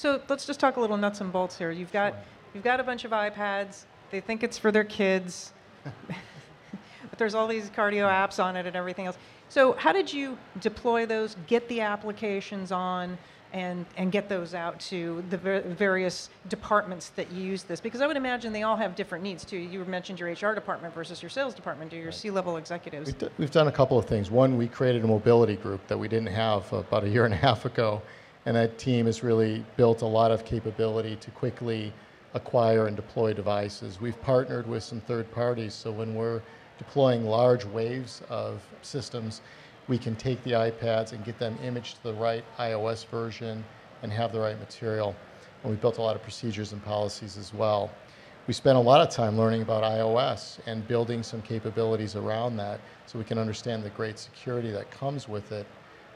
So let's just talk a little nuts and bolts here. You've got you've got a bunch of iPads. They think it's for their kids, but there's all these cardio apps on it and everything else. So how did you deploy those? Get the applications on and, and get those out to the ver- various departments that use this? Because I would imagine they all have different needs too. You mentioned your HR department versus your sales department or your C-level executives. We've, d- we've done a couple of things. One, we created a mobility group that we didn't have uh, about a year and a half ago, and that team has really built a lot of capability to quickly acquire and deploy devices. We've partnered with some third parties, so when we're deploying large waves of systems, we can take the iPads and get them imaged to the right iOS version and have the right material. And we built a lot of procedures and policies as well. We spent a lot of time learning about iOS and building some capabilities around that so we can understand the great security that comes with it.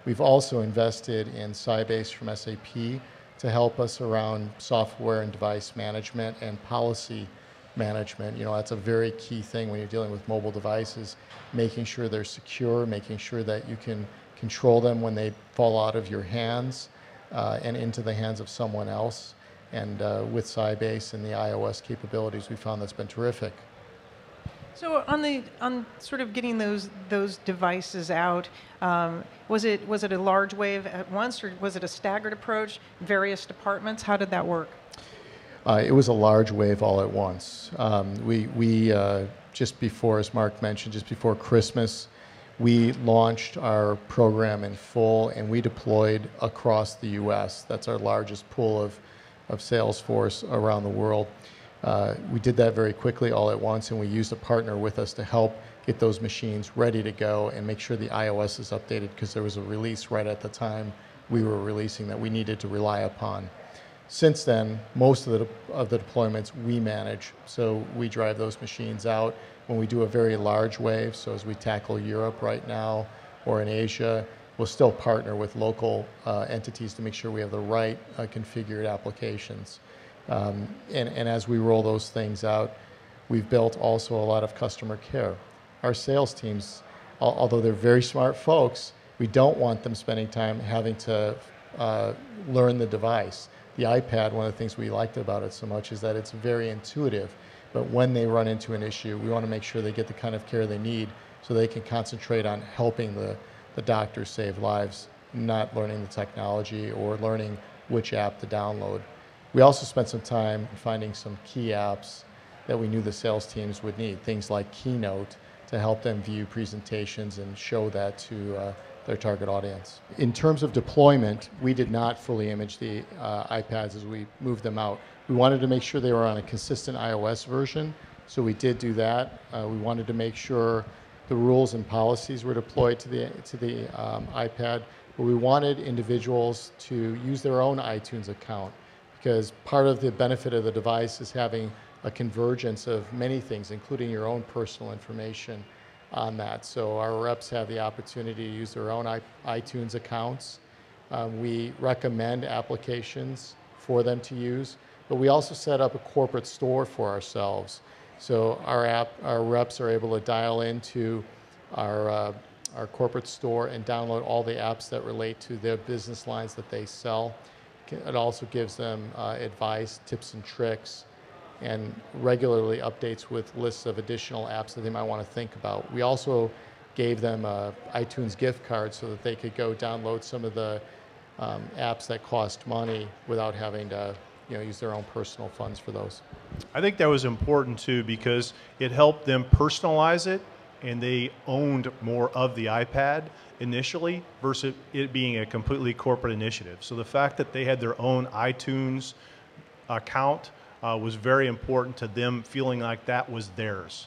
We've also invested in Sybase from SAP to help us around software and device management and policy management. You know, that's a very key thing when you're dealing with mobile devices, making sure they're secure, making sure that you can control them when they fall out of your hands uh, and into the hands of someone else. And uh, with Sybase and the iOS capabilities, we found that's been terrific. So on the on sort of getting those those devices out, um, was it was it a large wave at once, or was it a staggered approach? Various departments. How did that work? Uh, it was a large wave all at once. Um, we we uh, just before, as Mark mentioned, just before Christmas, we launched our program in full, and we deployed across the U.S. That's our largest pool of of sales force around the world. Uh, we did that very quickly all at once, and we used a partner with us to help get those machines ready to go and make sure the iOS is updated because there was a release right at the time we were releasing that we needed to rely upon. Since then, most of the, of the deployments we manage, so we drive those machines out when we do a very large wave. So as we tackle Europe right now or in Asia, we'll still partner with local uh, entities to make sure we have the right uh, configured applications. Um, and, and as we roll those things out, we've built also a lot of customer care. Our sales teams, al- although they're very smart folks, we don't want them spending time having to uh, learn the device. The iPad, one of the things we liked about it so much is that it's very intuitive. But when they run into an issue, we want to make sure they get the kind of care they need so they can concentrate on helping the, the doctors save lives, not learning the technology or learning which app to download. We also spent some time finding some key apps that we knew the sales teams would need, things like Keynote to help them view presentations and show that to uh, their target audience. In terms of deployment, we did not fully image the uh, iPads as we moved them out. We wanted to make sure they were on a consistent iOS version, so we did do that. Uh, we wanted to make sure the rules and policies were deployed to the, to the um, iPad, but we wanted individuals to use their own iTunes account because part of the benefit of the device is having a convergence of many things, including your own personal information on that. So our reps have the opportunity to use their own iTunes accounts. Um, we recommend applications for them to use, but we also set up a corporate store for ourselves. So our app, our reps are able to dial into our uh, our corporate store and download all the apps that relate to their business lines that they sell. It also gives them uh, advice, tips, and tricks, and regularly updates with lists of additional apps that they might want to think about. We also gave them a iTunes gift card so that they could go download some of the um, apps that cost money without having to you know, use their own personal funds for those. I think that was important too because it helped them personalize it and they owned more of the iPad initially versus it being a completely corporate initiative. So the fact that they had their own iTunes account uh, was very important to them feeling like that was theirs.